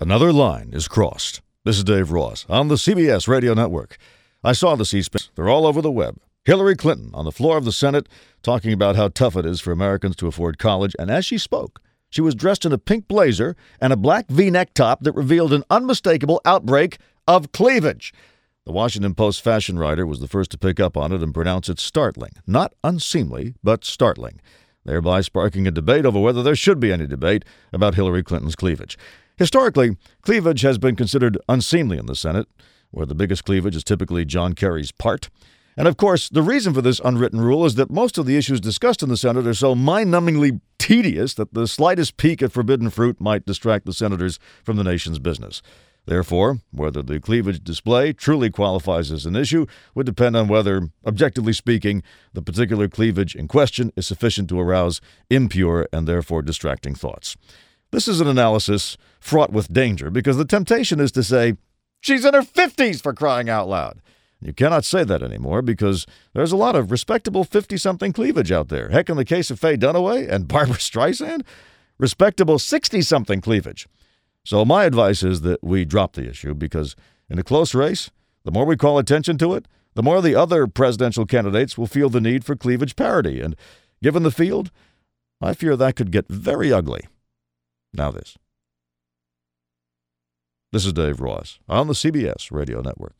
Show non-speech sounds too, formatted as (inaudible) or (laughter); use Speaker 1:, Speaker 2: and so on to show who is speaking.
Speaker 1: Another line is crossed. This is Dave Ross on the CBS radio network. I saw the C-SPAN. They're all over the web. Hillary Clinton on the floor of the Senate talking about how tough it is for Americans to afford college. And as she spoke, she was dressed in a pink blazer and a black v neck top that revealed an unmistakable outbreak of cleavage. The Washington Post fashion writer was the first to pick up on it and pronounce it startling. Not unseemly, but startling, thereby sparking a debate over whether there should be any debate about Hillary Clinton's cleavage. Historically, cleavage has been considered unseemly in the Senate, where the biggest cleavage is typically John Kerry's part. And of course, the reason for this unwritten rule is that most of the issues discussed in the Senate are so mind numbingly tedious that the slightest peek at forbidden fruit might distract the senators from the nation's business. Therefore, whether the cleavage display truly qualifies as an issue would depend on whether, objectively speaking, the particular cleavage in question is sufficient to arouse impure and therefore distracting thoughts. This is an analysis fraught with danger because the temptation is to say, she's in her 50s for crying out loud. You cannot say that anymore because there's a lot of respectable 50 something cleavage out there. Heck, in the case of Faye Dunaway and (laughs) Barbra Streisand, respectable 60 something cleavage. So, my advice is that we drop the issue because in a close race, the more we call attention to it, the more the other presidential candidates will feel the need for cleavage parity. And given the field, I fear that could get very ugly. Now, this. This is Dave Ross on the CBS Radio Network.